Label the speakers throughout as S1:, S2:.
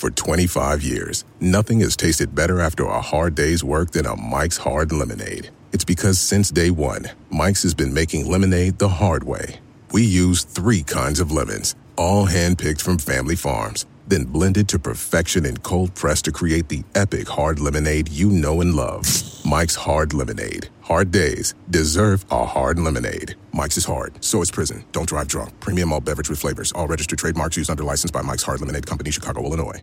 S1: For 25 years, nothing has tasted better after a hard day's work than a Mike's Hard Lemonade. It's because since day one, Mike's has been making lemonade the hard way. We use three kinds of lemons, all handpicked from family farms, then blended to perfection and cold pressed to create the epic hard lemonade you know and love. Mike's Hard Lemonade. Hard days deserve a hard lemonade. Mike's is hard, so is prison. Don't drive drunk. Premium all beverage with flavors. All registered trademarks used under license by Mike's Hard Lemonade Company, Chicago, Illinois.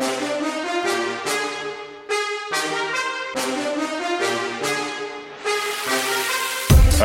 S2: All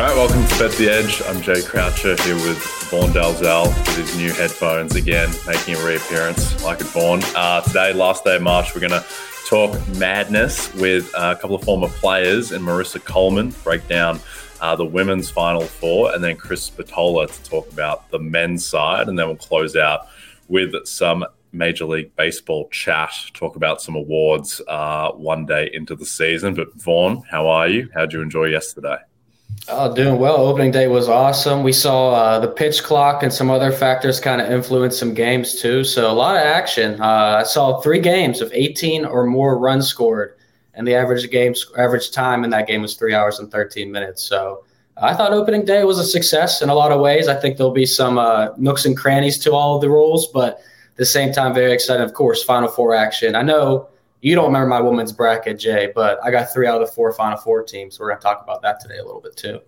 S2: right, welcome to Bet the Edge. I'm Jay Croucher here with Vaughn Dalzell with his new headphones again, making a reappearance. Like it, Vaughn. Uh, today, last day of March, we're going to talk madness with uh, a couple of former players and Marissa Coleman, break down uh, the women's Final Four, and then Chris Spatola to talk about the men's side. And then we'll close out with some Major League Baseball chat, talk about some awards uh, one day into the season. But Vaughn, how are you? How'd you enjoy yesterday?
S3: Oh, doing well. Opening day was awesome. We saw uh, the pitch clock and some other factors kind of influence some games too. So a lot of action. Uh, I saw three games of 18 or more runs scored, and the average game average time in that game was three hours and 13 minutes. So I thought opening day was a success in a lot of ways. I think there'll be some uh, nooks and crannies to all of the rules, but the same time, very excited. Of course, Final Four action. I know you don't remember my women's bracket, Jay, but I got three out of the four Final Four teams. We're going to talk about that today a little bit too.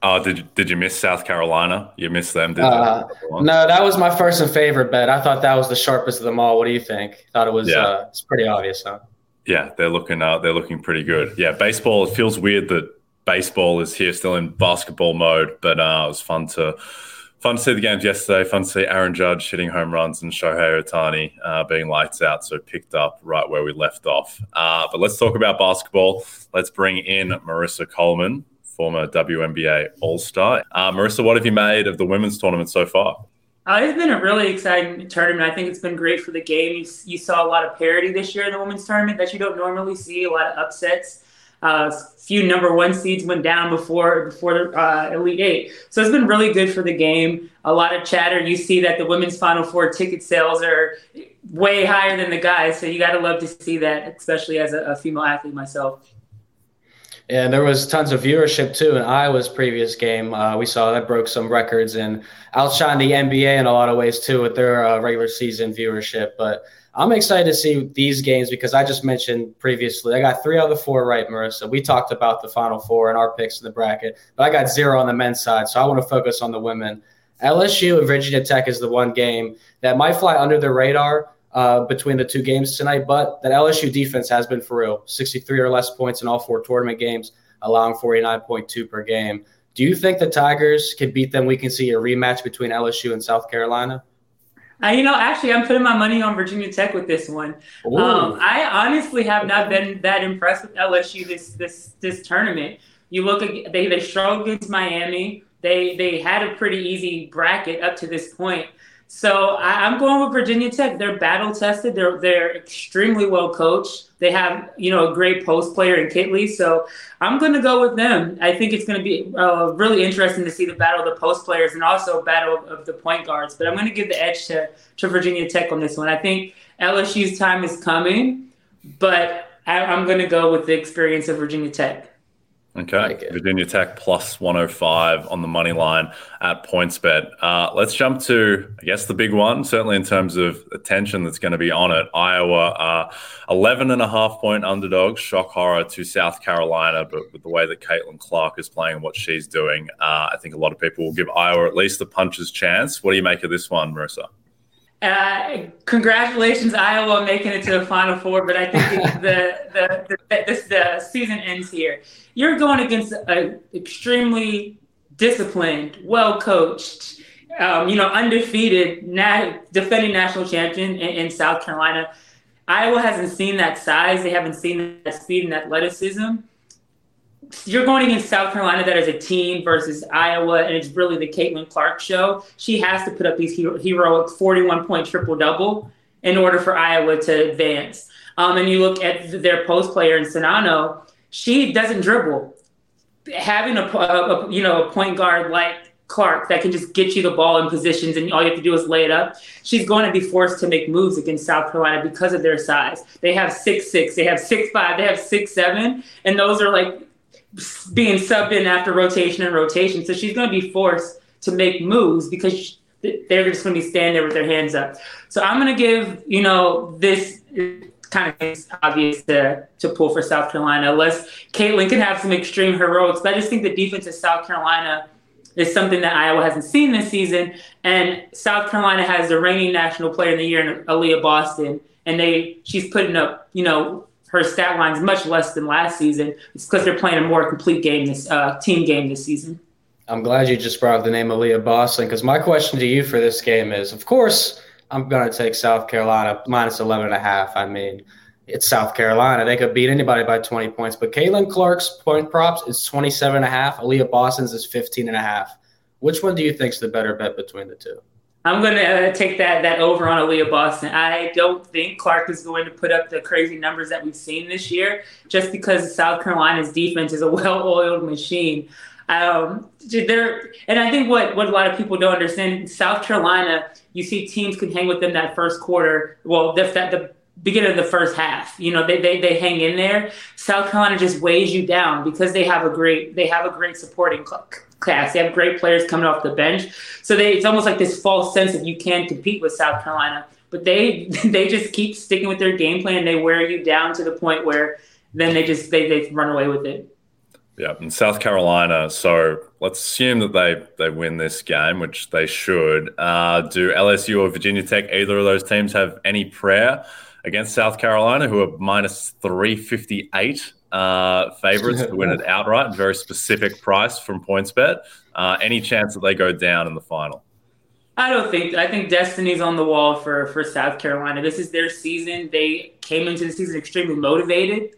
S2: Oh, did you, did you miss South Carolina? You missed them, did
S3: uh, No, that was my first and favorite bet. I thought that was the sharpest of them all. What do you think? Thought it was. Yeah. Uh, it's pretty obvious, huh?
S2: Yeah, they're looking. Uh, they're looking pretty good. Yeah, baseball. It feels weird that baseball is here still in basketball mode, but uh, it was fun to fun to see the games yesterday. Fun to see Aaron Judge hitting home runs and Shohei Ohtani uh, being lights out. So picked up right where we left off. Uh, but let's talk about basketball. Let's bring in Marissa Coleman, former WNBA All Star. Uh, Marissa, what have you made of the women's tournament so far?
S4: Uh, it's been a really exciting tournament. I think it's been great for the game. You, you, saw a lot of parity this year in the women's tournament that you don't normally see. A lot of upsets. Uh, few number one seeds went down before before the uh, Elite Eight. So it's been really good for the game. A lot of chatter. You see that the women's Final Four ticket sales are way higher than the guys. So you got to love to see that, especially as a, a female athlete myself.
S3: And there was tons of viewership too in Iowa's previous game. Uh, we saw that broke some records and outshined the NBA in a lot of ways too with their uh, regular season viewership. But I'm excited to see these games because I just mentioned previously I got three out of the four right, Marissa. We talked about the final four and our picks in the bracket, but I got zero on the men's side, so I want to focus on the women. LSU and Virginia Tech is the one game that might fly under the radar uh, between the two games tonight, but that LSU defense has been for real. 63 or less points in all four tournament games, allowing 49.2 per game. Do you think the Tigers can beat them? We can see a rematch between LSU and South Carolina.
S4: Uh, you know, actually, I'm putting my money on Virginia Tech with this one. Um, I honestly have not been that impressed with LSU this this this tournament. You look at they they struggled against Miami. They they had a pretty easy bracket up to this point. So I, am going with Virginia Tech. They're battle tested. They're they're extremely well coached. They have you know a great post player in Kitley. So I'm going to go with them. I think it's going to be uh, really interesting to see the battle of the post players and also battle of the point guards. But I'm going to give the edge to to Virginia Tech on this one. I think LSU's time is coming, but I, I'm going to go with the experience of Virginia Tech.
S2: Okay. Virginia Tech plus 105 on the money line at PointsBet. Uh, let's jump to, I guess, the big one, certainly in terms of attention that's going to be on it. Iowa, uh, 11 and a half point underdogs, shock horror to South Carolina. But with the way that Caitlin Clark is playing and what she's doing, uh, I think a lot of people will give Iowa at least a puncher's chance. What do you make of this one, Marissa?
S4: Uh, congratulations, Iowa, making it to the Final Four. But I think the, the, the, the, the season ends here. You're going against an extremely disciplined, well coached, um, you know, undefeated, defending national champion in, in, South Carolina. Iowa hasn't seen that size. They haven't seen that speed and athleticism. You're going against South Carolina that is a team versus Iowa, and it's really the Caitlin Clark show. She has to put up these hero- heroic 41 point triple double in order for Iowa to advance. Um, and you look at their post player in Czinano, she doesn't dribble. Having a, a, a, you know a point guard like Clark that can just get you the ball in positions and all you have to do is lay it up. She's going to be forced to make moves against South Carolina because of their size. They have six six, they have six five, they have six seven, and those are like being subbed in after rotation and rotation. So she's going to be forced to make moves because they're just going to be standing there with their hands up. So I'm going to give you know this kind of obvious to, to pull for South Carolina. Unless Caitlin can have some extreme heroics, but I just think the defense of South Carolina is something that Iowa hasn't seen this season. And South Carolina has the reigning national player of the year in Aliyah Boston, and they she's putting up you know her stat lines much less than last season. It's because they're playing a more complete game this uh, team game this season.
S3: I'm glad you just brought up the name Aliyah Boston because my question to you for this game is, of course I'm going to take South Carolina minus 11 and a half. I mean, it's South Carolina. They could beat anybody by 20 points. But Caitlin Clark's point props is 27 and a half. Aliyah Boston's is 15 and a half. Which one do you think is the better bet between the two?
S4: I'm going to uh, take that that over on Aliyah Boston. I don't think Clark is going to put up the crazy numbers that we've seen this year just because South Carolina's defense is a well-oiled machine. Um, there, and I think what, what a lot of people don't understand, South Carolina, you see teams can hang with them that first quarter. Well, the, beginning of the first half, you know, they, they, they hang in there. South Carolina just weighs you down because they have a great, they have a great supporting class. They have great players coming off the bench. So they, it's almost like this false sense that you can compete with South Carolina, but they, they just keep sticking with their game plan. And they wear you down to the point where then they just, they, they run away with it.
S2: Yeah, in South Carolina. So let's assume that they they win this game, which they should. Uh, do LSU or Virginia Tech, either of those teams, have any prayer against South Carolina, who are minus three fifty eight uh, favorites to win it outright? Very specific price from PointsBet. Uh, any chance that they go down in the final?
S4: I don't think. I think destiny's on the wall for for South Carolina. This is their season. They came into the season extremely motivated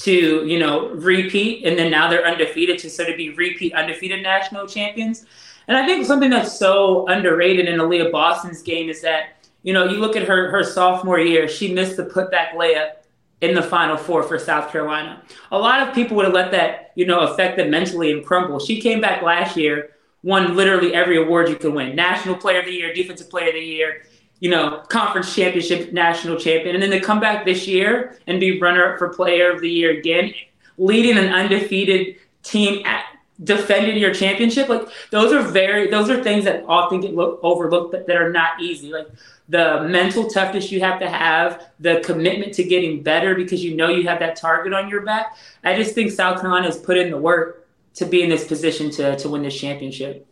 S4: to you know repeat, and then now they're undefeated to sort of be repeat undefeated national champions. And I think something that's so underrated in Aliyah Boston's game is that you know you look at her her sophomore year, she missed the putback layup in the Final Four for South Carolina. A lot of people would have let that you know affect them mentally and crumble. She came back last year, won literally every award you could win: National Player of the Year, Defensive Player of the Year you know, conference championship, national champion, and then to come back this year and be runner up for player of the year again, leading an undefeated team at defending your championship. Like those are very, those are things that often get look, overlooked, but that are not easy. Like the mental toughness you have to have, the commitment to getting better because you know you have that target on your back. I just think South Carolina has put in the work to be in this position to to win this championship.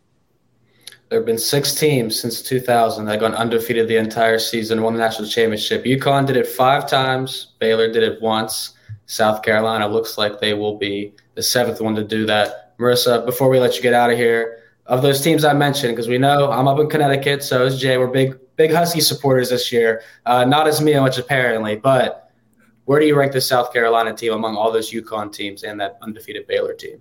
S3: There have been six teams since 2000 that gone undefeated the entire season, won the national championship. UConn did it five times. Baylor did it once. South Carolina looks like they will be the seventh one to do that. Marissa, before we let you get out of here, of those teams I mentioned, because we know I'm up in Connecticut, so is Jay. We're big, big Husky supporters this year. Uh, not as me much apparently, but where do you rank the South Carolina team among all those UConn teams and that undefeated Baylor team?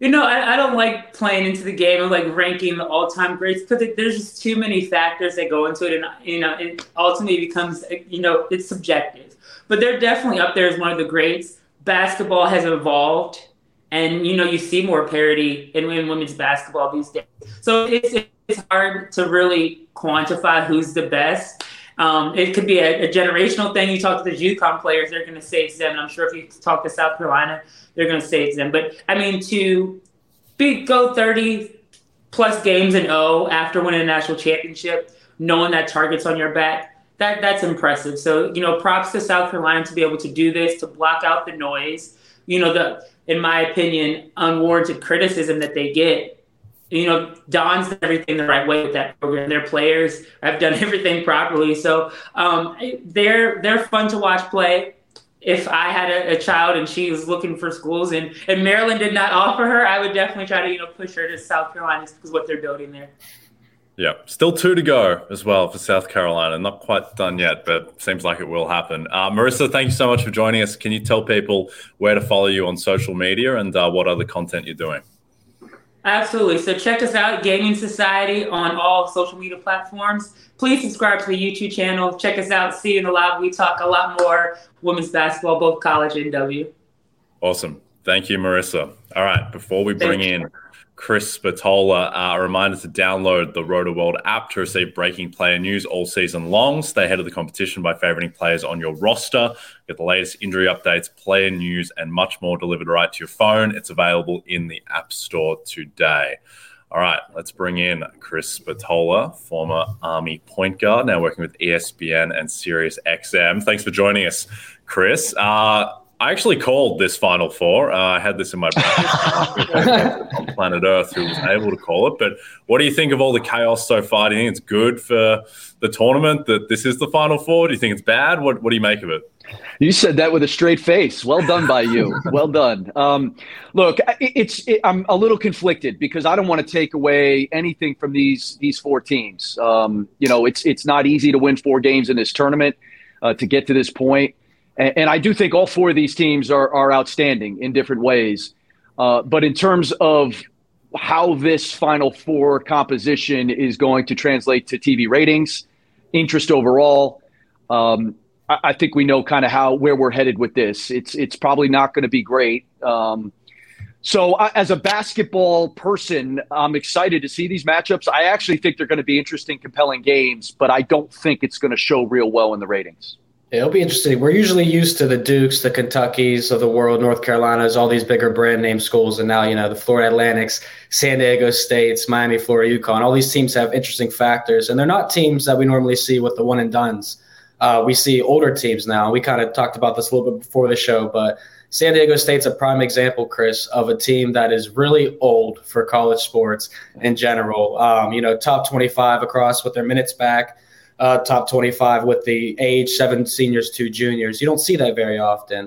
S4: You know, I, I, don't like playing into the game of like ranking the all-time greats because there's just too many factors that go into it, and you know, it ultimately becomes you know it's subjective. But they're definitely up there as one of the greats. Basketball has evolved, and you know, you see more parity in, in women's basketball these days. So it's it's hard to really quantify who's the best. Um, it could be a, a, generational thing. You talk to the UConn players, they're going to say it's them. And I'm sure if you talk to South Carolina, they're going to say it's them. But I mean, to be go 30 plus games and O after winning a national championship, knowing that target's on your back, that that's impressive. So you know, props to South Carolina to be able to do this, to block out the noise. You know, the in my opinion, unwarranted criticism that they get you know, done everything the right way with that program. Their players have done everything properly. So um, they're they're fun to watch play. If I had a, a, child and she was looking for schools and, and Maryland did not offer her, I would definitely try to you know push her to South Carolina because what they're building there.
S2: Yeah, still two to go as well for South Carolina. Not quite done yet, but seems like it will happen. Uh, Marissa, thank you so much for joining us. Can you tell people where to follow you on social media and uh, what other content you're doing?
S4: Absolutely. So check us out, Gaming Society, on all social media platforms. Please subscribe to the YouTube channel. Check us out. See you in the live. We talk a lot more women's basketball, both college and W.
S2: Awesome. Thank you, Marissa. All right. Before we bring in Chris Spatola. Uh, a reminder to download the Rotoworld app to receive breaking player news all season long. Stay ahead of the competition by favoriting players on your roster. Get the latest injury updates, player news, and much more delivered right to your phone. It's available in the App Store today. All right, let's bring in Chris Spatola, former Army point guard, now working with ESPN and Sirius XM. Thanks for joining us, Chris. Uh, I actually called this Final Four. Uh, I had this in my brain planet Earth who was able to call it. But what do you think of all the chaos so far? Do you think it's good for the tournament that this is the Final Four? Do you think it's bad? What What do you make of it?
S5: You said that with a straight face. Well done by you. well done. Um, look, it's it, I'm a little conflicted because I don't want to take away anything from these these four teams. Um, you know, it's it's not easy to win four games in this tournament uh, to get to this point. And, and, I do think all four of these teams are, are outstanding in different ways. Uh, but in terms of how this Final Four composition is going to translate to TV ratings, interest overall, um, I, I, think we know kind of how where we're headed with this. It's it's probably not going to be great. Um, so, I, as a basketball person, I'm excited to see these matchups. I actually think they're going to be interesting, compelling games, but I don't think it's going to show real well in the ratings.
S3: It'll be interesting. We're usually used to the Dukes, the Kentuckys of the world, North Carolinas, all these bigger brand name schools, and now you know the Florida Atlantics, San Diego States, Miami, Florida, UConn. All these teams have interesting factors, and they're not teams that we normally see with the one and duns. Uh, we see older teams now. We kind of talked about this a little bit before the show, but San Diego State's a prime example, Chris, of a team that is really old for college sports in general. Um, you know, top 25 across with their minutes back uh, top 25 with the age seven seniors, two juniors. You don't see that very often.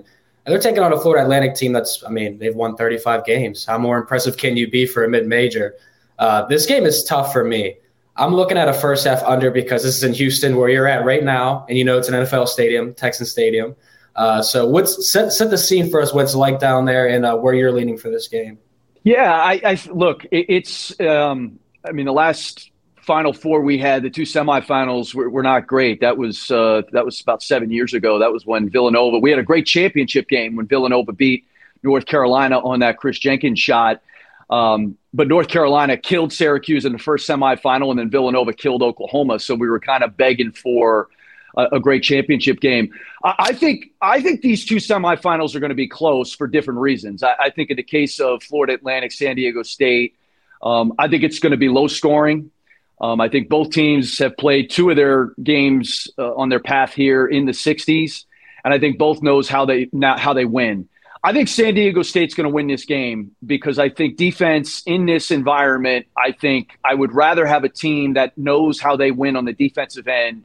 S3: And they're taking on a Florida Atlantic team that's, I mean, they've won 35 games. How more impressive can you be for a mid major? Uh, this game is tough for me. I'm looking at a first half under because this is in Houston where you're at right now. And you know, it's an NFL stadium, Texan Stadium. Uh, so what's set, set the scene for us, what's like down there and uh, where you're leaning for this game.
S5: Yeah, I, I look, it, it's, um, I mean, the last Final Four we had, the two semifinals were, were not great. That was uh, that was about seven years ago. That was when Villanova. We had a great championship game when Villanova beat North Carolina on that Kris Jenkins shot. Um, but North Carolina killed Syracuse in the first semifinal, and then Villanova killed Oklahoma. So we were kind of begging for a, a great championship game. I, I, think I think these two semifinals are going to be close for different reasons. I, I, think in the case of Florida Atlantic, San Diego State, um, I think it's going to be low scoring. Um, I think both teams have played two of their games uh, on their path here in the 60s, and I think both knows how they not how they win. I think San Diego State's going to win this game because I think defense in this environment. I think I would rather have a team that knows how they win on the defensive end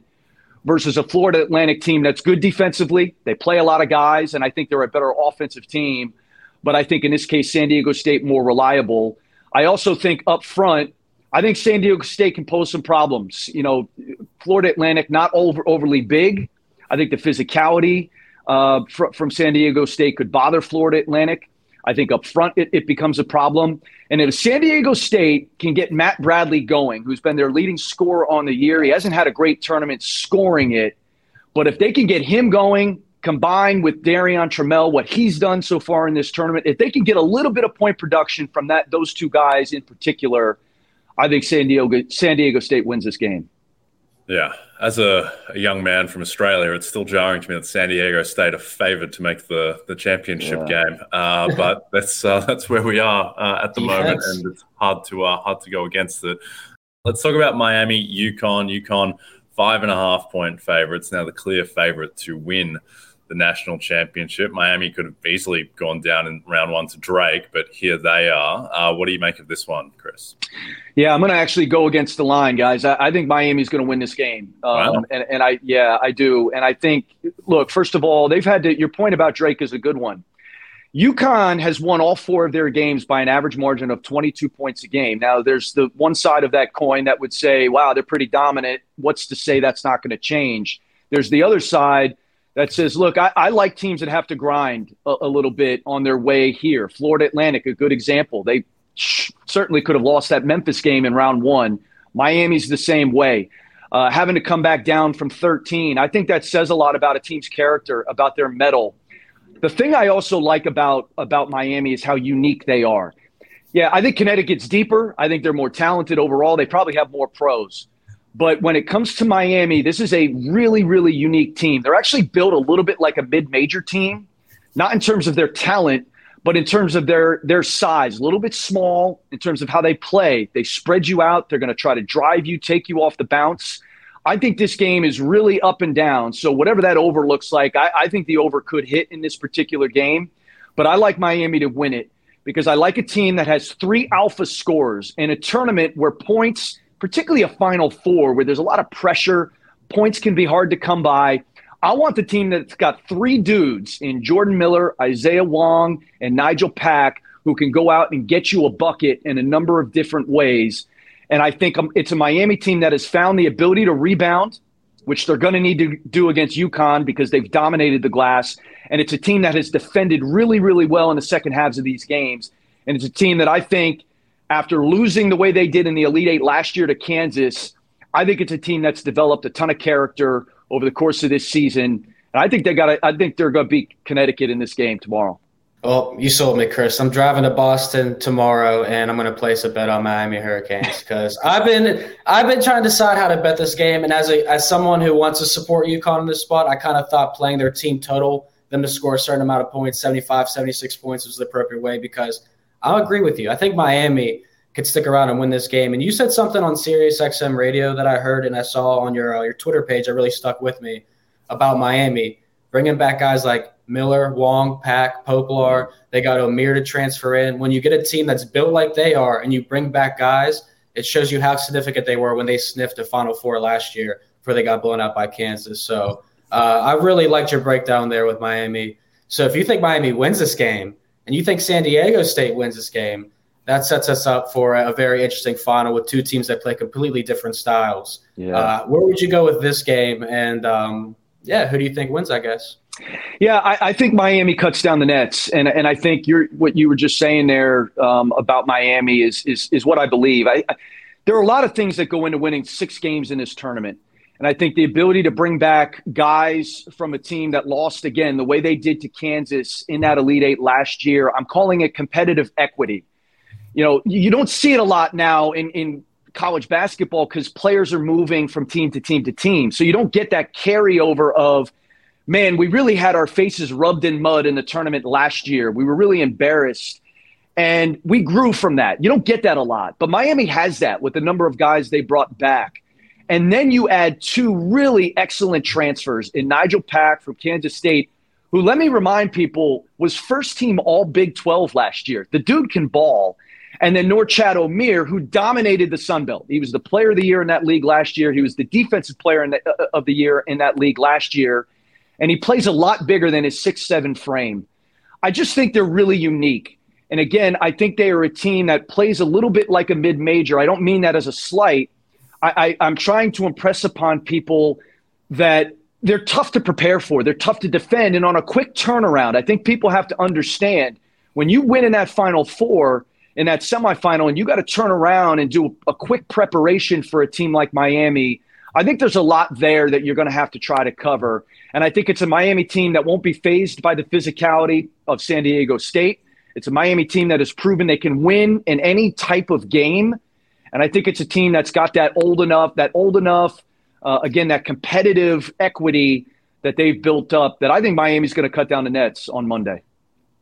S5: versus a Florida Atlantic team that's good defensively. They play a lot of guys, and I think they're a better offensive team. But I think in this case, San Diego State more reliable. I also think up front, I think San Diego State can pose some problems. You know, Florida Atlantic not over overly big. I think the physicality uh, fr- from San Diego State could bother Florida Atlantic. I think up front it, it becomes a problem. And if San Diego State can get Matt Bradley going, who's been their leading scorer on the year, he hasn't had a great tournament scoring it. But if they can get him going, combined with Darrion Trammell, what he's done so far in this tournament, if they can get a little bit of point production from that those two guys in particular – I think San Diego San Diego State wins this game.
S2: Yeah, as a, a, young man from Australia, it's still jarring to me that San Diego State are favoured to make the the championship yeah. game. Uh, but that's uh, that's where we are uh, at the Defense. moment, and it's hard to uh, hard to go against it. Let's talk about Miami, UConn. UConn five and a half point favourites now, the clear favourite to win the national championship. Miami could have easily gone down in round one to Drake, but here they are. Uh, what do you make of this one, Chris?
S5: Yeah, I'm going to actually go against the line, guys. I, I think Miami's going to win this game. Um, wow. and, and I, yeah, I do. And I think, look, first of all, they've had to, your point about Drake is a good one. UConn has won all four of their games by an average margin of 22 points a game. Now, there's the one side of that coin that would say, wow, they're pretty dominant. What's to say that's not going to change? There's the other side that says, look, I, I like teams that have to grind a, a, little bit on their way here. Florida Atlantic, a good example. They certainly could have lost that Memphis game in round one. Miami's the same way. Uh, having to come back down from 13, I think that says a lot about a team's character, about their mettle. the thing I also like about about Miami is how unique they are. Yeah, I think Connecticut's deeper. I think they're more talented overall. They probably have more pros. But when it comes to Miami, this is a really, really unique team. They're actually built a little bit like a mid-major team, not in terms of their talent, but in terms of their their size, a little bit small in terms of how they play. They spread you out. They're going to try to drive you, take you off the bounce. I think this game is really up and down. So whatever that over looks like, I, I, think the over could hit in this particular game. But I like Miami to win it because I like a team that has three alpha scores in a tournament where points, particularly a Final Four, where there's a lot of pressure, points can be hard to come by. I want the team that's got three dudes in Jordan Miller, Isaiah Wong, and Nigel Pack who can go out and get you a bucket in a number of different ways. And I think um, it's a Miami team that has found the ability to rebound, which they're going to need to do against UConn because they've dominated the glass. And it's a team that has defended really, really well in the second halves of these games. And it's a team that I think, after losing the way they did in the Elite Eight last year to Kansas, I think it's a team that's developed a ton of character over the course of this season. And I think they got. I think they're going to beat Connecticut in this game tomorrow.
S3: Well, you sold me, Chris. I'm driving to Boston tomorrow, and I'm going to place a bet on Miami Hurricanes because I've been I've been trying to decide how to bet this game. And as a as someone who wants to support UConn in this spot, I kind of thought playing their team total, them to score a certain amount of points, 75, 76 points, was the appropriate way. Because I'll agree with you. I think Miami could stick around and win this game. And you said something on Sirius XM radio that I heard and I saw on your uh, your Twitter page that really stuck with me about Miami bringing back guys like Miller, Wong, Pack, Poplar. They got Omier to transfer in. When you get a team that's built like they are and you bring back guys, it shows you how significant they were when they sniffed a Final Four last year before they got blown out by Kansas. So uh, I really liked your breakdown there with Miami. So if you think Miami wins this game and you think San Diego State wins this game, that sets us up for a very interesting final with two teams that play completely different styles. Yeah. Uh, where would you go with this game? And um, yeah, who do you think wins? I guess.
S5: Yeah, I, I, think Miami cuts down the nets, and and I think you're what you were just saying there um, about Miami is is is what I believe. I, I, there are a lot of things that go into winning six games in this tournament, and I think the ability to bring back guys from a team that lost again the way they did to Kansas in that Elite Eight last year. I'm calling it competitive equity. You know, you don't see it a lot now in in college basketball because players are moving from team to team to team, so you don't get that carryover of man, we really had our faces rubbed in mud in the tournament last year. We were really embarrassed. And we grew from that. You don't get that a lot. But Miami has that with the number of guys they brought back. And then you add two really excellent transfers in Nigel Pack from Kansas State, who, let me remind people, was first team All Big 12 last year. The dude can ball. And then Norchad Omier, who dominated the Sun Belt. He was the player of the year in that league last year. He was the defensive player the, uh, of the year in that league last year and he plays a lot bigger than his six seven frame. I just think they're really unique. And again, I think they are a team that plays a little bit like a mid major. I don't mean that as a slight. I, I, I'm trying to impress upon people that they're tough to prepare for. They're tough to defend. And on a quick turnaround, I think people have to understand when you win in that final four, in that semifinal, and you got to turn around and do a quick preparation for a team like Miami. I think there's a lot there that you're going to have to try to cover. And I think it's a Miami team that won't be phased by the physicality of San Diego State. It's a Miami team that has proven they can win in any type of game. And I think it's a team that's got that old enough, that old enough, uh, again, that competitive equity that they've built up that I think Miami's going to cut down the nets on Monday.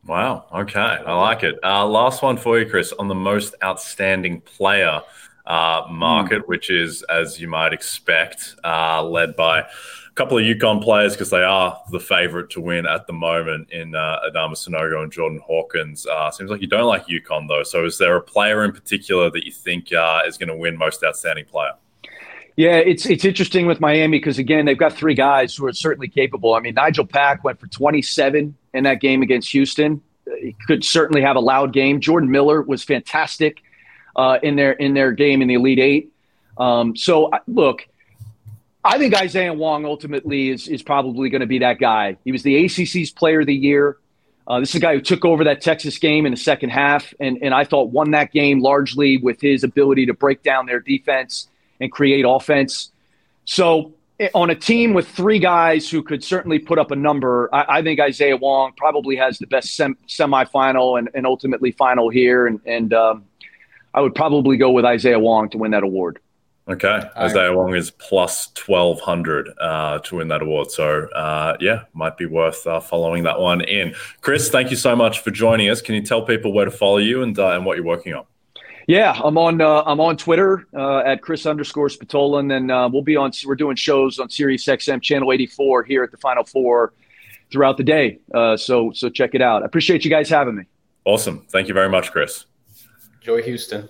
S2: Wow. Okay. I like it. Uh, last one for you, Chris, on the most outstanding player uh, market, mm. which is, as you might expect, uh, led by a couple of UConn players because they are the favorite to win at the moment in uh, Adama Sanogo and Jordan Hawkins. Uh, seems like you don't like UConn though. So is there a player in particular that you think uh, is going to win most outstanding player?
S5: Yeah, it's it's interesting with Miami because again they've got three guys who are certainly capable. I mean, Nigel Pack went for 27 in that game against Houston. He could certainly have a loud game. Jordan Miller was fantastic uh, in their in their game in the Elite Eight. Um, so look, I think Isaiah Wong ultimately is is probably going to be that guy. He was the ACC's Player of the Year. Uh, this is a guy who took over that Texas game in the second half, and and I thought won that game largely with his ability to break down their defense and create offense. So eh, on a team with three guys who could certainly put up a number, I, I think Isaiah Wong probably has the best sem- semifinal and, and ultimately final here, and and um, I would probably go with Isaiah Wong to win that award.
S2: Okay, Isaiah Wong is plus twelve hundred uh, to win that award. So uh, yeah, might be worth uh, following that one in. Chris, thank you so much for joining us. Can you tell people where to follow you and uh, and what you're working on?
S5: Yeah, I'm on uh, I'm on Twitter uh, at Chris underscore Spatola, and then we'll be on. We're doing shows on Sirius XM channel 84 here at the Final Four throughout the day. so so check it out. I appreciate you guys having me.
S2: Awesome. Thank you very much, Chris.
S3: Joy Houston.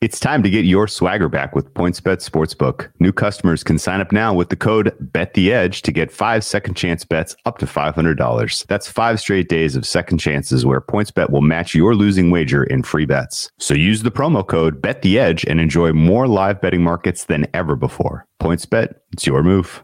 S6: It's time to get your swagger back with PointsBet Sportsbook. New customers can sign up now with the code BetTheEdge to get five second chance bets up to $500. That's five straight days of second chances where PointsBet will match your losing wager in free bets. So use the promo code BetTheEdge and enjoy more live betting markets than ever before. PointsBet, it's your move.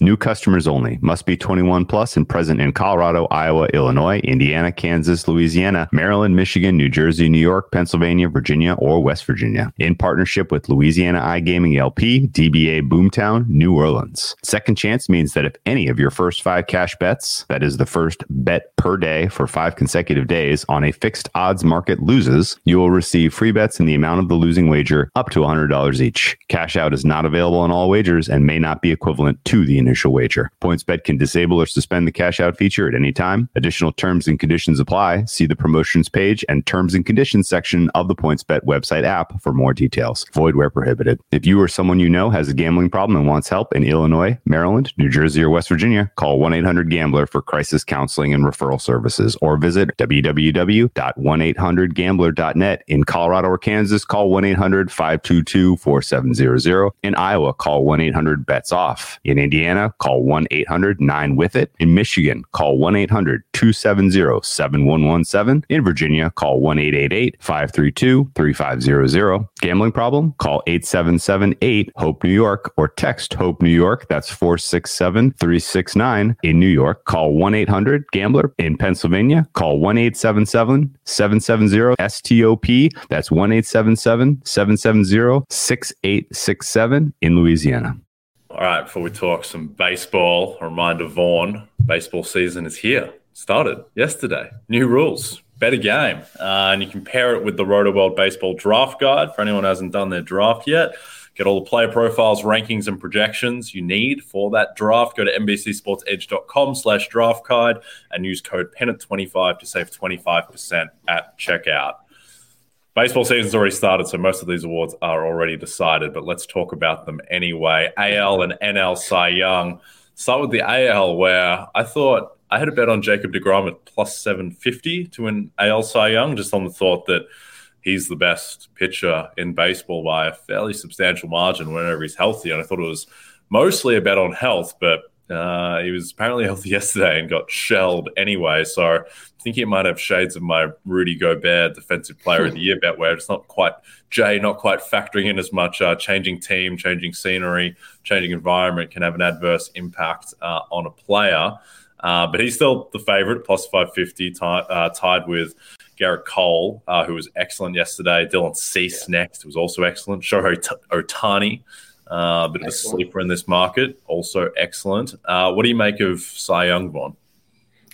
S6: New customers only. Must be 21 plus and present in Colorado, Iowa, Illinois, Indiana, Kansas, Louisiana, Maryland, Michigan, New Jersey, New York, Pennsylvania, Virginia, or West Virginia. In partnership with Louisiana iGaming LP, DBA Boomtown, New Orleans. Second chance means that if any of your first five cash bets, that is the first bet per day for five consecutive days on a fixed odds market loses, you will receive free bets in the amount of the losing wager up to $100 each. Cash out is not available on all wagers and may not be equivalent to the initial wager. PointsBet can disable or suspend the cash out feature at any time. Additional terms and conditions apply. See the promotions page and terms and conditions section of the PointsBet website app for more details. Void where prohibited. If you or someone you know has a gambling problem and wants help in Illinois, Maryland, New Jersey, or West Virginia, call 1 800 Gambler for crisis counseling and referral services or visit www.1800Gambler.net. In Colorado or Kansas, call 1 800 522 4700. In Iowa, call 1 800 BETS OFF. In Indiana, Indiana, call 1 800 9 with it. In Michigan, call 1 800 270 7117. In Virginia, call 1 888 532 3500. Gambling problem? Call 877 8 HOPE New York or text HOPE New York. That's 467 369. In New York, call 1 800 Gambler. In Pennsylvania, call 1 877 770 STOP. That's 1 877 770 6867. In Louisiana.
S2: All right, before we talk some baseball, a reminder Vaughn, baseball season is here. Started yesterday. New rules, better game. Uh, and you can pair it with the Rotoworld Baseball Draft Guide for anyone who hasn't done their draft yet. Get all the player profiles, rankings, and projections you need for that draft. Go to NBCSportsEdge.com slash draft guide and use code PENNANT25 to save 25% at checkout. Baseball season's already started, so most of these awards are already decided, but let's talk about them anyway. AL and NL Cy Young. Start with the AL, where I thought I had a bet on Jacob deGrom at plus 750 to win AL Cy Young, just on the thought that he's the best pitcher in baseball by a fairly substantial margin whenever he's healthy. And I thought it was mostly a bet on health, but Uh, he was apparently healthy yesterday and got shelled anyway. So I think he might have shades of my Rudy Gobert Defensive Player of the Year bet, where it's not quite Jay, not quite factoring in as much. Uh, changing team, changing scenery, changing environment can have an adverse impact uh, on a player. Uh, but he's still the favorite, plus 550, t- uh, tied with Gerrit Cole, uh, who was excellent yesterday. Dylan Cease yeah. next was also excellent. Shohei Ohtani, uh, a bit excellent. of a sleeper in this market, also excellent. Uh, what do you make of Cy Young, Vaughn?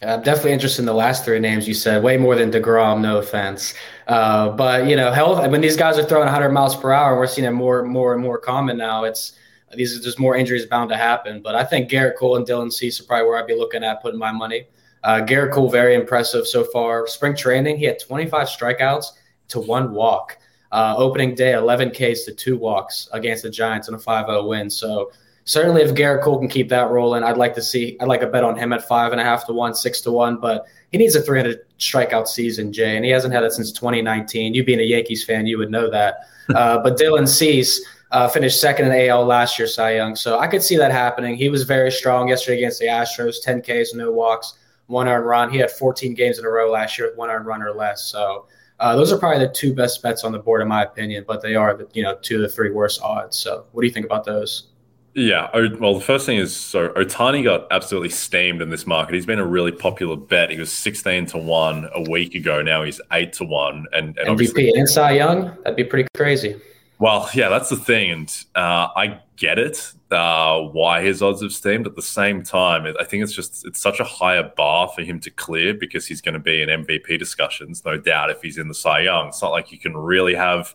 S3: I'm definitely interested in the last three names you said, way more than deGrom, no offense. Uh, but, you know, health, when these guys are throwing 100 miles per hour, we're seeing it more, more and more common now. It's these are just more injuries bound to happen. But I think Gerrit Cole and Dylan Cease are probably where I'd be looking at putting my money. Uh, Gerrit Cole, very impressive so far. Spring training, he had 25 strikeouts to one walk. Uh, opening day, 11 Ks to two walks against the Giants in a 5 0 win. So, certainly, if Gerrit Cole can keep that rolling, I'd like to see, I'd like a bet on him at five and a half to one, six to one. But he needs a 300 strikeout season, Jay, and he hasn't had it since 2019. You being a Yankees fan, you would know that. Uh, but Dylan Cease, uh, finished second in the AL last year, Cy Young. So I could see that happening. He was very strong yesterday against the Astros, 10 Ks, no walks one earned run. He had 14 games in a row last year with one earned run or less. So uh, those are probably the two best bets on the board, in my opinion. But they are, the, you know, two of the three worst odds. So what do you think about those?
S2: Yeah, well, the first thing is so Ohtani got absolutely steamed in this market. He's been a really popular bet. He was sixteen to one a week ago. Now he's eight to one, and, and
S3: MVP and Cy Young. That'd be pretty crazy.
S2: Well, yeah, that's the thing, and uh, I get it uh, why his odds have steamed. At the same time, I think it's just it's such a higher bar for him to clear because he's going to be in MVP discussions, no doubt. If he's in the Cy Young, it's not like you can really have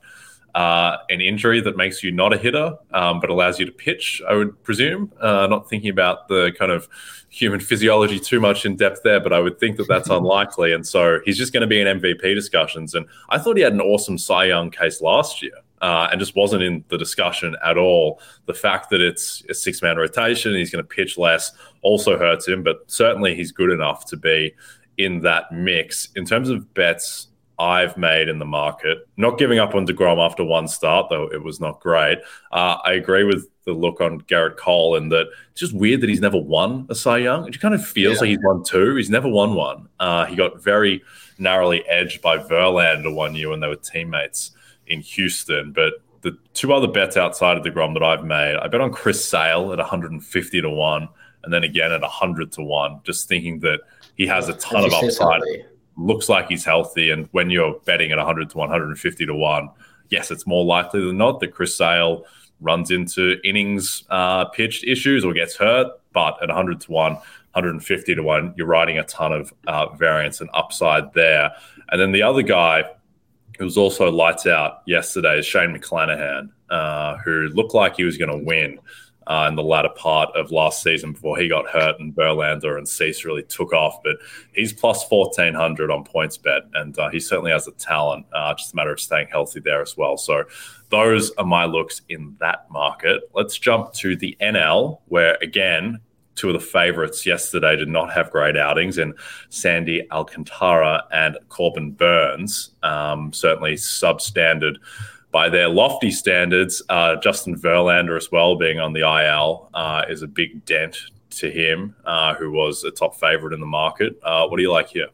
S2: uh, an injury that makes you not a hitter, um, but allows you to pitch. I would presume. Uh, not thinking about the kind of human physiology too much in depth there, but I would think that that's unlikely. And so he's just going to be in MVP discussions. And I thought he had an awesome Cy Young case last year uh, and just wasn't in the discussion at all. The fact that it's a six man rotation, he's going to pitch less, also hurts him, but certainly he's good enough to be in that mix. In terms of bets I've made in the market, not giving up on deGrom after one start, though it was not great. Uh, I agree with the look on Gerrit Cole and that it's just weird that he's never won a Cy Young. It just kind of feels yeah. like he's won two. He's never won one. Uh, he got very narrowly edged by Verlander one year when they were teammates in Houston. But the two other bets outside of deGrom that I've made, I bet on Chris Sale at 150 to 1 and then again at 100 to 1, just thinking that he has a ton of upside. Looks like he's healthy. And when you're betting at 100 to 150 to 1, yes, it's more likely than not that Chris Sale runs into innings uh, pitched issues or gets hurt. But at 100 to 1, 150 to 1, you're riding a ton of uh, variance and upside there. And then the other guy it was also lights out yesterday Shane McClanahan, uh, who looked like he was going to win uh, in the latter part of last season before he got hurt and Verlander and Cease really took off. But he's plus 1400 on PointsBet, and uh, he certainly has the talent. Uh, just a matter of staying healthy there as well. So those are my looks in that market. Let's jump to the NL, where again, two of the favorites yesterday did not have great outings, and Sandy Alcantara and Corbin Burnes. um, certainly substandard by their lofty standards. Uh, Justin Verlander, as well, being on the IL, uh, is a big dent to him, uh, who was a top favorite in the market. Uh, what do you like here?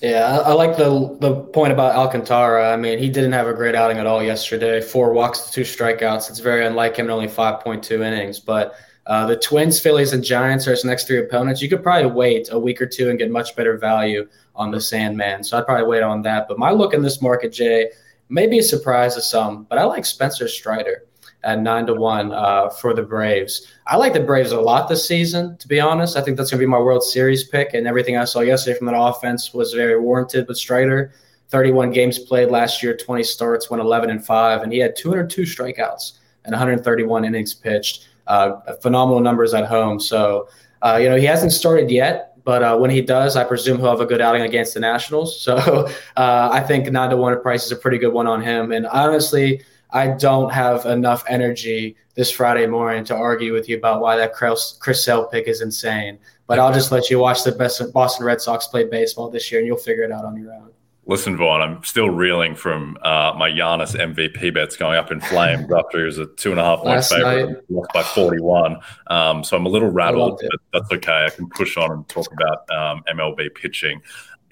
S3: Yeah, I, I, like the the point about Alcantara. I mean, he didn't have a great outing at all yesterday. Four walks, two strikeouts. It's very unlike him in only 5.2 innings, but uh, the Twins, Phillies, and Giants are his next three opponents. You could probably wait a week or two and get much better value on the Sandman. So I'd probably wait on that. But my look in this market, Jay, may be a surprise to some, but I like Spencer Strider at nine to one uh, for the Braves. I like the Braves a lot this season, to be honest. I think that's going to be my World Series pick, and everything I saw yesterday from that offense was very warranted with Strider. 31 games played last year, 20 starts, went 11 and 5, and he had 202 strikeouts and 131 innings pitched uh, phenomenal numbers at home. So, uh, you know, he hasn't started yet, but uh, when he does, I presume he'll have a good outing against the Nationals. So uh, I think nine to one price is a pretty good one on him. And honestly, I don't have enough energy this Friday morning to argue with you about why that Chris, Chris Sale pick is insane. But I'll just let you watch the best Boston Red Sox play baseball this year, and you'll figure it out on your own.
S2: Listen, Vaughn, I'm still reeling from uh, my Giannis MVP bets going up in flames after he was a two and a half point favorite, lost by 41. Um, so I'm a little rattled, but that's okay. I can push on and talk about um, MLB pitching.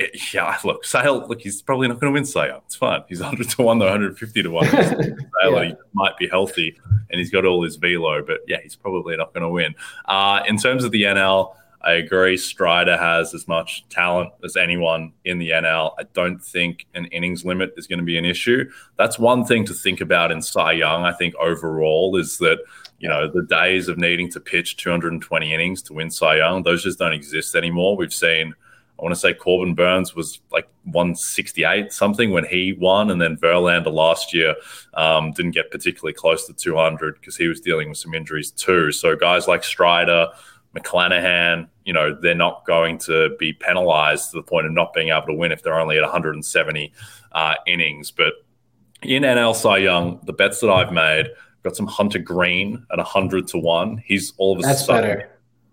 S2: It, yeah, look, Sale, look, he's probably not going to win Sale. It's fine. He's 100 to 1, though, 150 to 1. Sale, yeah. He might be healthy and he's got all his velo, but yeah, he's probably not going to win. Uh, in terms of the NL, I agree. Strider has as much talent as anyone in the NL. I don't think an innings limit is going to be an issue. That's one thing to think about in Cy Young. I think overall is that you know the days of needing to pitch 220 innings to win Cy Young those just don't exist anymore. We've seen. I want to say Corbin Burnes was like 168 something when he won, and then Verlander last year um, didn't get particularly close to 200 because he was dealing with some injuries too. So guys like Strider, McClanahan, you know, they're not going to be penalized to the point of not being able to win if they're only at 170 uh, innings. But in NL Cy Young, the bets that I've made, got some Hunter Greene at 100 to 1. He's all of a
S3: That's
S2: sudden.
S3: better.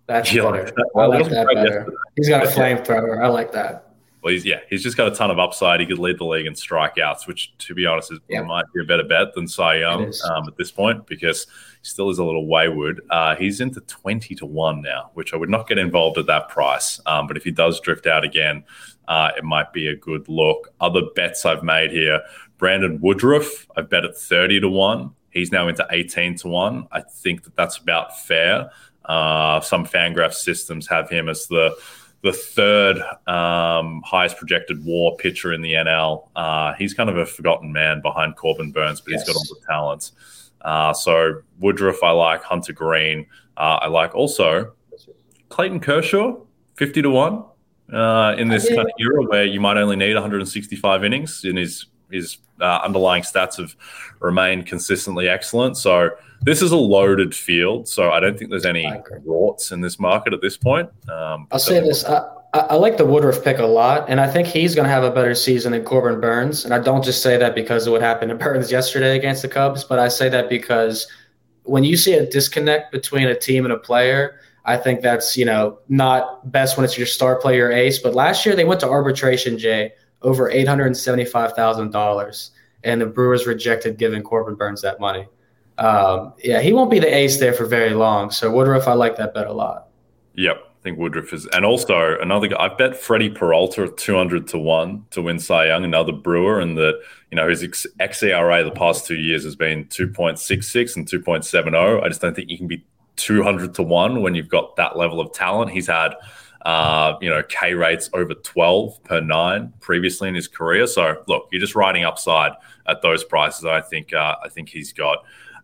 S3: That's better. I like that better. Yesterday. He's got a flamethrower. I like that.
S2: Well, he's yeah, he's just got a ton of upside. He could lead the league in strikeouts, which, to be honest, is, yeah. might be a better bet than Cy Young um, at this point because he still is a little wayward. Uh, he's into twenty to one now, which I would not get involved at that price. Um, but if he does drift out again, uh, it might be a good look. Other bets I've made here: Brandon Woodruff, I've bet at thirty to one. He's now into eighteen to one. I think that that's about fair. Uh, some Fangraph systems have him as the the third um, highest projected WAR pitcher in the NL. Uh, he's kind of a forgotten man behind Corbin Burnes, but yes. he's got all the talents. Uh, so Woodruff, I like Hunter Greene, Uh, I like also Clayton Kershaw, fifty to one. Uh, in this kind of era where you might only need 165 innings, in his his uh, underlying stats have remained consistently excellent. So this is a loaded field, so I don't think there's any rorts in this market at this point. Um,
S3: I'll say this: I, I, like the Woodruff pick a lot, and I think he's going to have a better season than Corbin Burnes. And I don't just say that because of what happened to Burnes yesterday against the Cubs, but I say that because when you see a disconnect between a team and a player, I think that's you know not best when it's your star player ace. But last year they went to arbitration, Jay, over eight hundred and the Brewers rejected giving Corbin Burnes that money um, yeah, he won't be the ace there for very long. So Woodruff, I like that bet a lot.
S2: Yep, I think Woodruff is, and also another guy. I bet Freddie Peralta two hundred to one to win Cy Young, another Brewer, and that you know his xERA the past two years has been two point six six and two point seven zero. I just don't think you can be two hundred to one when you've got that level of talent. He's had. Uh, you know, K rates over 12 per nine previously in his career. So look, you're just riding upside at those prices. I think uh, I think he's got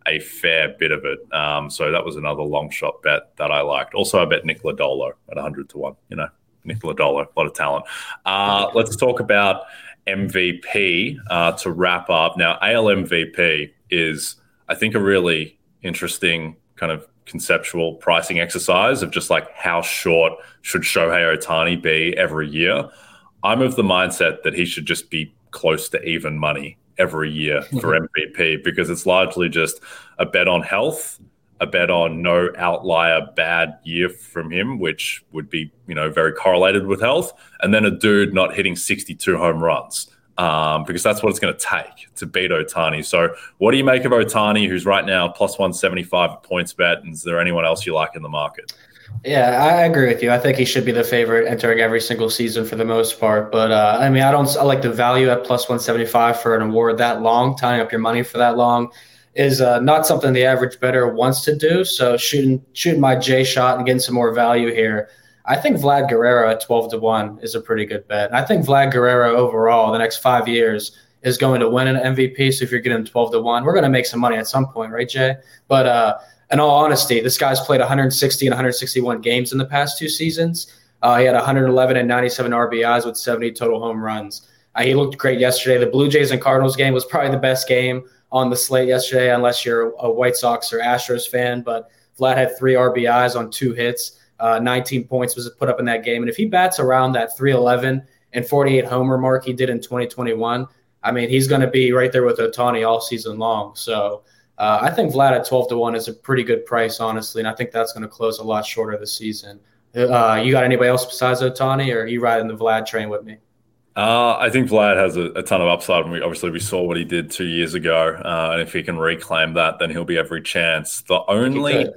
S2: a fair bit of it. Um, so that was another long shot bet that I liked. Also, I bet Nick Lodolo at 100 to 1. You know, Nick Lodolo, a lot of talent. Uh, let's talk about MVP uh, to wrap up. Now, AL MVP is, I think, a really interesting kind of conceptual pricing exercise of just like how short should Shohei Ohtani be every year. I'm of the mindset that he should just be close to even money every year for mm-hmm. MVP because it's largely just a bet on health, a bet on no outlier bad year from him, which would be you know very correlated with health, and then a dude not hitting 62 home runs. Um, because that's what it's going to take to beat Ohtani. So, what do you make of Ohtani, who's right now plus 175 points bet? And is there anyone else you like in the market?
S3: Yeah, I agree with you. I think he should be the favorite entering every single season for the most part. But uh, I mean, I don't. I like the value at plus one seventy five for an award that long. Tying up your money for that long is uh, not something the average better wants to do. So shooting shooting my J shot and getting some more value here. I think Vlad Guerrero at twelve to one is a pretty good bet. I think Vlad Guerrero overall the next five years is going to win an MVP. So if you're getting twelve to one, we're going to make some money at some point, right, Jay? But uh, in all honesty, this guy's played 160 and 161 games in the past two seasons. Uh, he had 111 and 97 RBIs with 70 total home runs. Uh, he looked great yesterday. The Blue Jays and Cardinals game was probably the best game on the slate yesterday, unless you're a White Sox or Astros fan. But Vlad had three RBIs on two hits. Uh, 19 points was put up in that game. And if he bats around that 311 and 48 homer mark he did in 2021, I mean, he's going to be right there with Ohtani all season long. So uh, I think Vlad at 12 to 1 is a pretty good price, honestly. And I think that's going to close a lot shorter this season. Uh, you got anybody else besides Ohtani, or are you riding the Vlad train with me?
S2: Uh, I think Vlad has a, a, ton of upside. And we obviously we saw what he did two years ago, uh, and if he can reclaim that, then he'll be every chance. The only,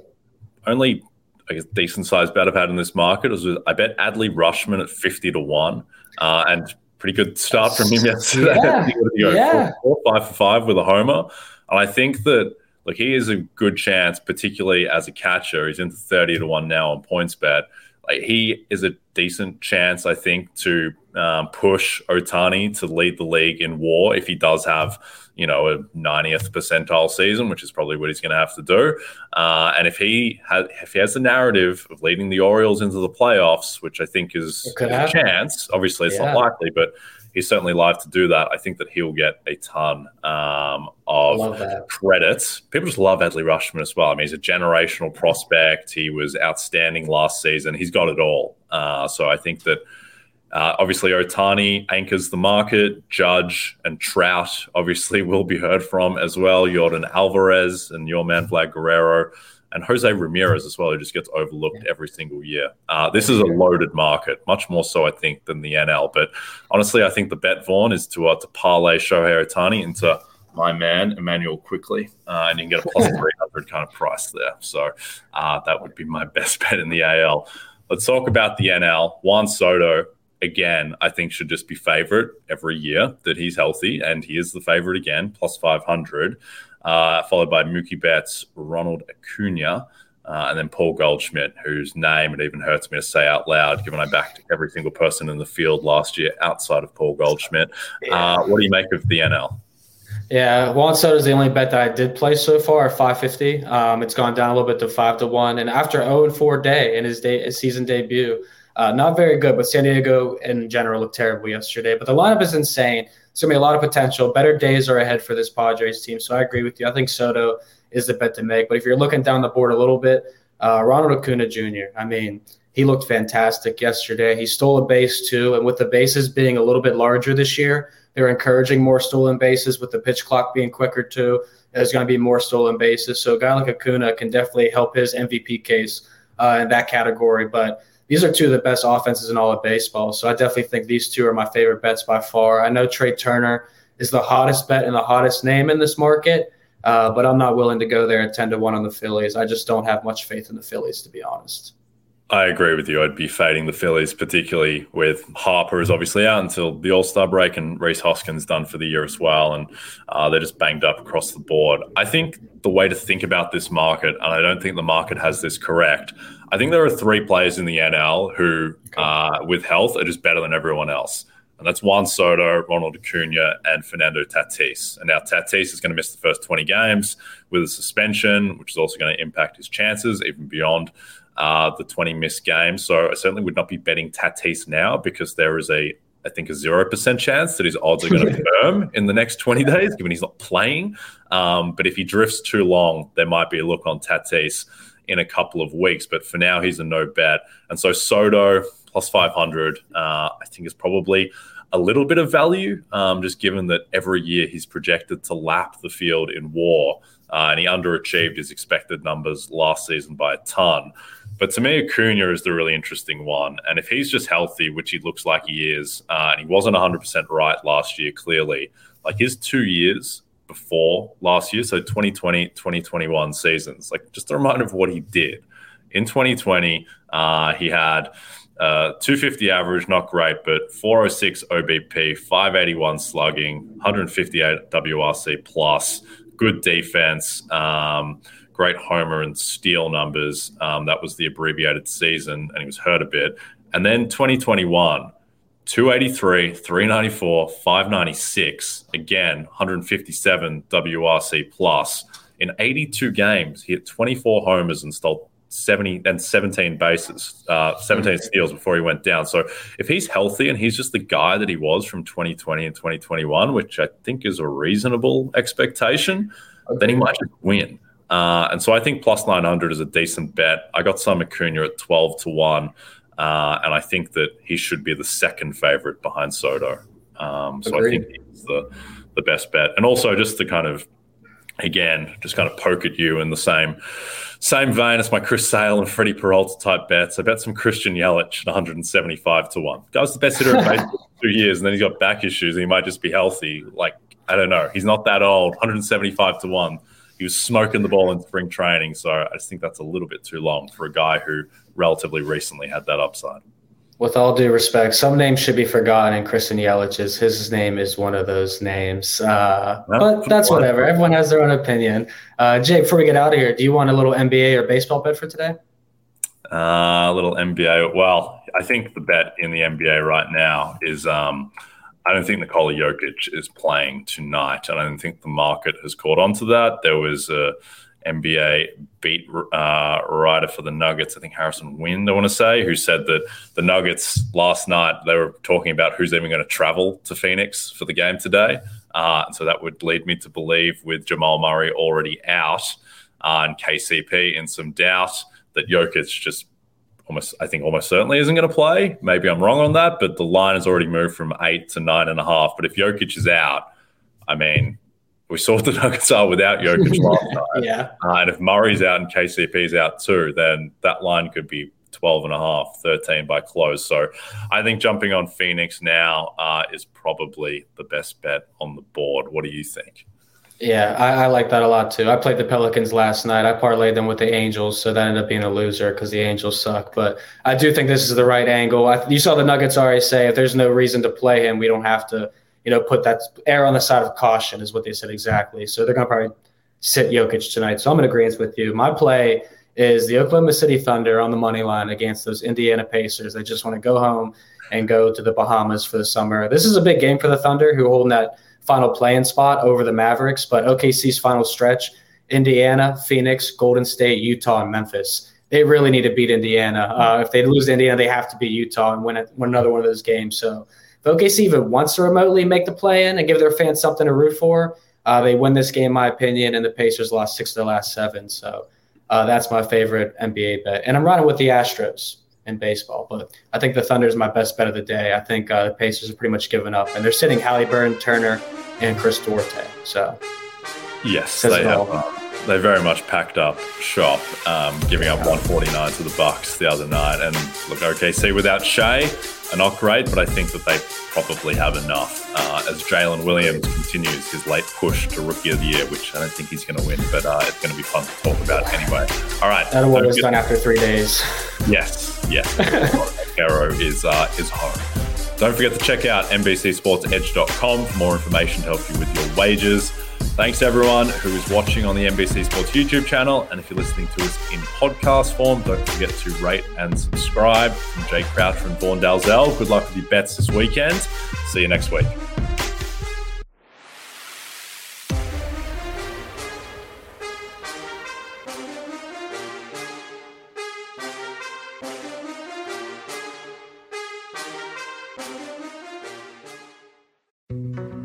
S2: only I guess decent sized bet I've had in this market is I bet Adley Rutschman at fifty to one, uh, and pretty good start from him yesterday.
S3: Yeah. yeah.
S2: Four, four, five for five with a homer, and I think that like he is a good chance, particularly as a catcher. He's into thirty to one now on points bet. Like he is a decent chance, I think, to um, push Ohtani to lead the league in WAR if he does have, you know, a 90th percentile season, which is probably what he's going to have to do. Uh, and if he has, if he has the narrative of leading the Orioles into the playoffs, which I think is a chance, obviously it's yeah. not likely, but he's certainly live to do that. I think that he'll get a ton um, of credit. People just love Adley Rutschman as well. I mean, he's a generational prospect. He was outstanding last season. He's got it all. Uh, so I think that uh, obviously Ohtani anchors the market. Judge and Trout obviously will be heard from as well. Jordan Alvarez and your man Vlad Guerrero and Jose Ramirez as well, who just gets overlooked every single year. Uh, this is a loaded market, much more so, I think, than the NL. But honestly, I think the bet, Vaughn, is to, uh, to parlay Shohei Ohtani into my man, Emmanuel quickly, uh, and you can get a plus 300 kind of price there. So uh, that would be my best bet in the AL. Let's talk about the NL. Juan Soto, again, I think should just be favorite every year that he's healthy, and he is the favorite again, plus 500 uh, followed by Mookie Betts, Ronald Acuna, uh, and then Paul Goldschmidt, whose name it even hurts me to say out loud, given I backed every single person in the field last year outside of Paul Goldschmidt. Uh, what do you make of the NL?
S3: Yeah, Juan Soto is the only bet that I did play so far, 550. Um, it's gone down a little bit to five to one, and after 0 and 4 day in his day his season debut, uh, not very good. But San Diego in general looked terrible yesterday. But the lineup is insane. Going to be a lot of potential. Better days are ahead for this Padres team. So I agree with you. I think Soto is the bet to make. But if you're looking down the board a little bit, uh, Ronald Acuna Jr., I mean, he looked fantastic yesterday. He stole a base too. And with the bases being a little bit larger this year, they're encouraging more stolen bases with the pitch clock being quicker too. There's going to be more stolen bases. So a guy like Acuna can definitely help his MVP case uh, in that category. But these are two of the best offenses in all of baseball. So I definitely think these two are my favorite bets by far. I know Trea Turner is the hottest bet and the hottest name in this market, uh, but I'm not willing to go there at 10 to 1 on the Phillies. I just don't have much faith in the Phillies, to be honest.
S2: I agree with you. I'd be fading the Phillies, particularly with Harper is obviously out until the All Star break, and Rhys Hoskins done for the year as well, and uh, they're just banged up across the board. I think the way to think about this market, and I don't think the market has this correct. I think there are three players in the NL who, uh, with health, are just better than everyone else. And that's Juan Soto, Ronald Acuna, and Fernando Tatis. And now Tatis is going to miss the first 20 games with a suspension, which is also going to impact his chances even beyond uh, the 20 missed games. So I certainly would not be betting Tatis now because there is a, I think, a 0% chance that his odds are going to firm in the next 20 days, given he's not playing. Um, but if he drifts too long, there might be a look on Tatis in a couple of weeks. But for now, he's a no bet. And so Soto plus 500, uh, I think is probably a little bit of value, um, just given that every year he's projected to lap the field in war. Uh, and he underachieved his expected numbers last season by a ton. But to me, Acuna is the really interesting one. And if he's just healthy, which he looks like he is, uh, and he wasn't 100% right last year, clearly, like his two years before last year, so 2020, 2021 seasons, like just a reminder of what he did. In 2020, uh, he had uh, 250 average, not great, but 406 OBP, 581 slugging, 158 WRC plus, good defense. Um, great homer and steal numbers. Um, that was the abbreviated season, and he was hurt a bit. And then 2021, 283, 394, 596. Again, 157 WRC plus. In 82 games, he hit 24 homers and stole 70 and 17 bases, uh, 17 steals before he went down. So if he's healthy and he's just the guy that he was from 2020 and 2021, which I think is a reasonable expectation, okay. then he might just win. Uh, and so I think plus 900 is a decent bet. I got some Acuna at 12 to 1. Uh, and I think that he should be the second favorite behind Soto. Um, so Agreed. I think he's the, the best bet. And also just to kind of, again, just kind of poke at you in the same same vein as my Chris Sale and Freddie Peralta type bets. I bet some Christian Yelich at 175 to 1. That was the best hitter in baseball two years, and then he's got back issues, and he might just be healthy. Like I don't know. He's not that old. 175 to one. He was smoking the ball in spring training, so I just think that's a little bit too long for a guy who relatively recently had that upside.
S3: With all due respect, some names should be forgotten, and Christian Yelich's his name is one of those names. Uh, but that's whatever. Everyone has their own opinion. Uh, Jake, before we get out of here, do you want a little NBA or baseball bet for today?
S2: Uh, a little NBA. Well, I think the bet in the NBA right now is um, I don't think Nikola Jokic is playing tonight. and I don't think the market has caught on to that. There was a NBA beat uh, writer for the Nuggets, I think Harrison Wind, I want to say, who said that the Nuggets last night they were talking about who's even going to travel to Phoenix for the game today. Uh, so that would lead me to believe, with Jamal Murray already out uh, and KCP in some doubt, that Jokic just almost, I think, almost certainly isn't going to play. Maybe I'm wrong on that, but the line has already moved from eight to nine and a half. But if Jokic is out, I mean, we saw the Nuggets are without Jokic last night.
S3: yeah.
S2: Uh, and if Murray's out and KCP's out too, then that line could be 12 and a half, 13 by close. So I think jumping on Phoenix now uh, is probably the best bet on the board. What do you think?
S3: Yeah, I, I, like that a lot too. I played the Pelicans last night. I parlayed them with the Angels, so that ended up being a loser because the Angels suck. But I do think this is the right angle. I, you saw the Nuggets already say if there's no reason to play him, we don't have to – you know, put that air on the side of caution is what they said exactly. So they're going to probably sit Jokic tonight. So I'm in agreement with you. My play is the Oklahoma City Thunder on the money line against those Indiana Pacers. They just want to go home and go to the Bahamas for the summer. This is a big game for the Thunder, who hold that final playing spot over the Mavericks. But OKC's final stretch: Indiana, Phoenix, Golden State, Utah, and Memphis. They really need to beat Indiana. Uh, if they lose to Indiana, they have to beat Utah and win, it, win another one of those games. So if OKC even wants to remotely make the play in and give their fans something to root for, uh, they win this game, in my opinion. And the Pacers lost six of their last seven. So uh, that's my favorite NBA bet. And I'm running with the Astros in baseball, but I think the Thunder is my best bet of the day. I think uh, the Pacers are pretty much given up, and they're sitting Halliburton, Turner, and Chris Duarte. So
S2: yes, they have. Uh, they very much packed up shop, um, giving up 149 to the Bucks the other night. And look, OKC without Shai are not great, but I think that they probably have enough uh, as Jalen Williams continues his late push to Rookie of the Year, which I don't think he's going to win, but uh, it's going to be fun to talk about anyway. All right,
S3: that award was done after three days.
S2: Yes, yes. Arrow is uh, is home. Don't forget to check out NBCSportsEdge.com for more information to help you with your wages. Thanks everyone who is watching on the NBC Sports YouTube channel. And if you're listening to us in podcast form, don't forget to rate and subscribe. From Jay Croucher and Vaughn Dalzell, good luck with your bets this weekend. See you next week.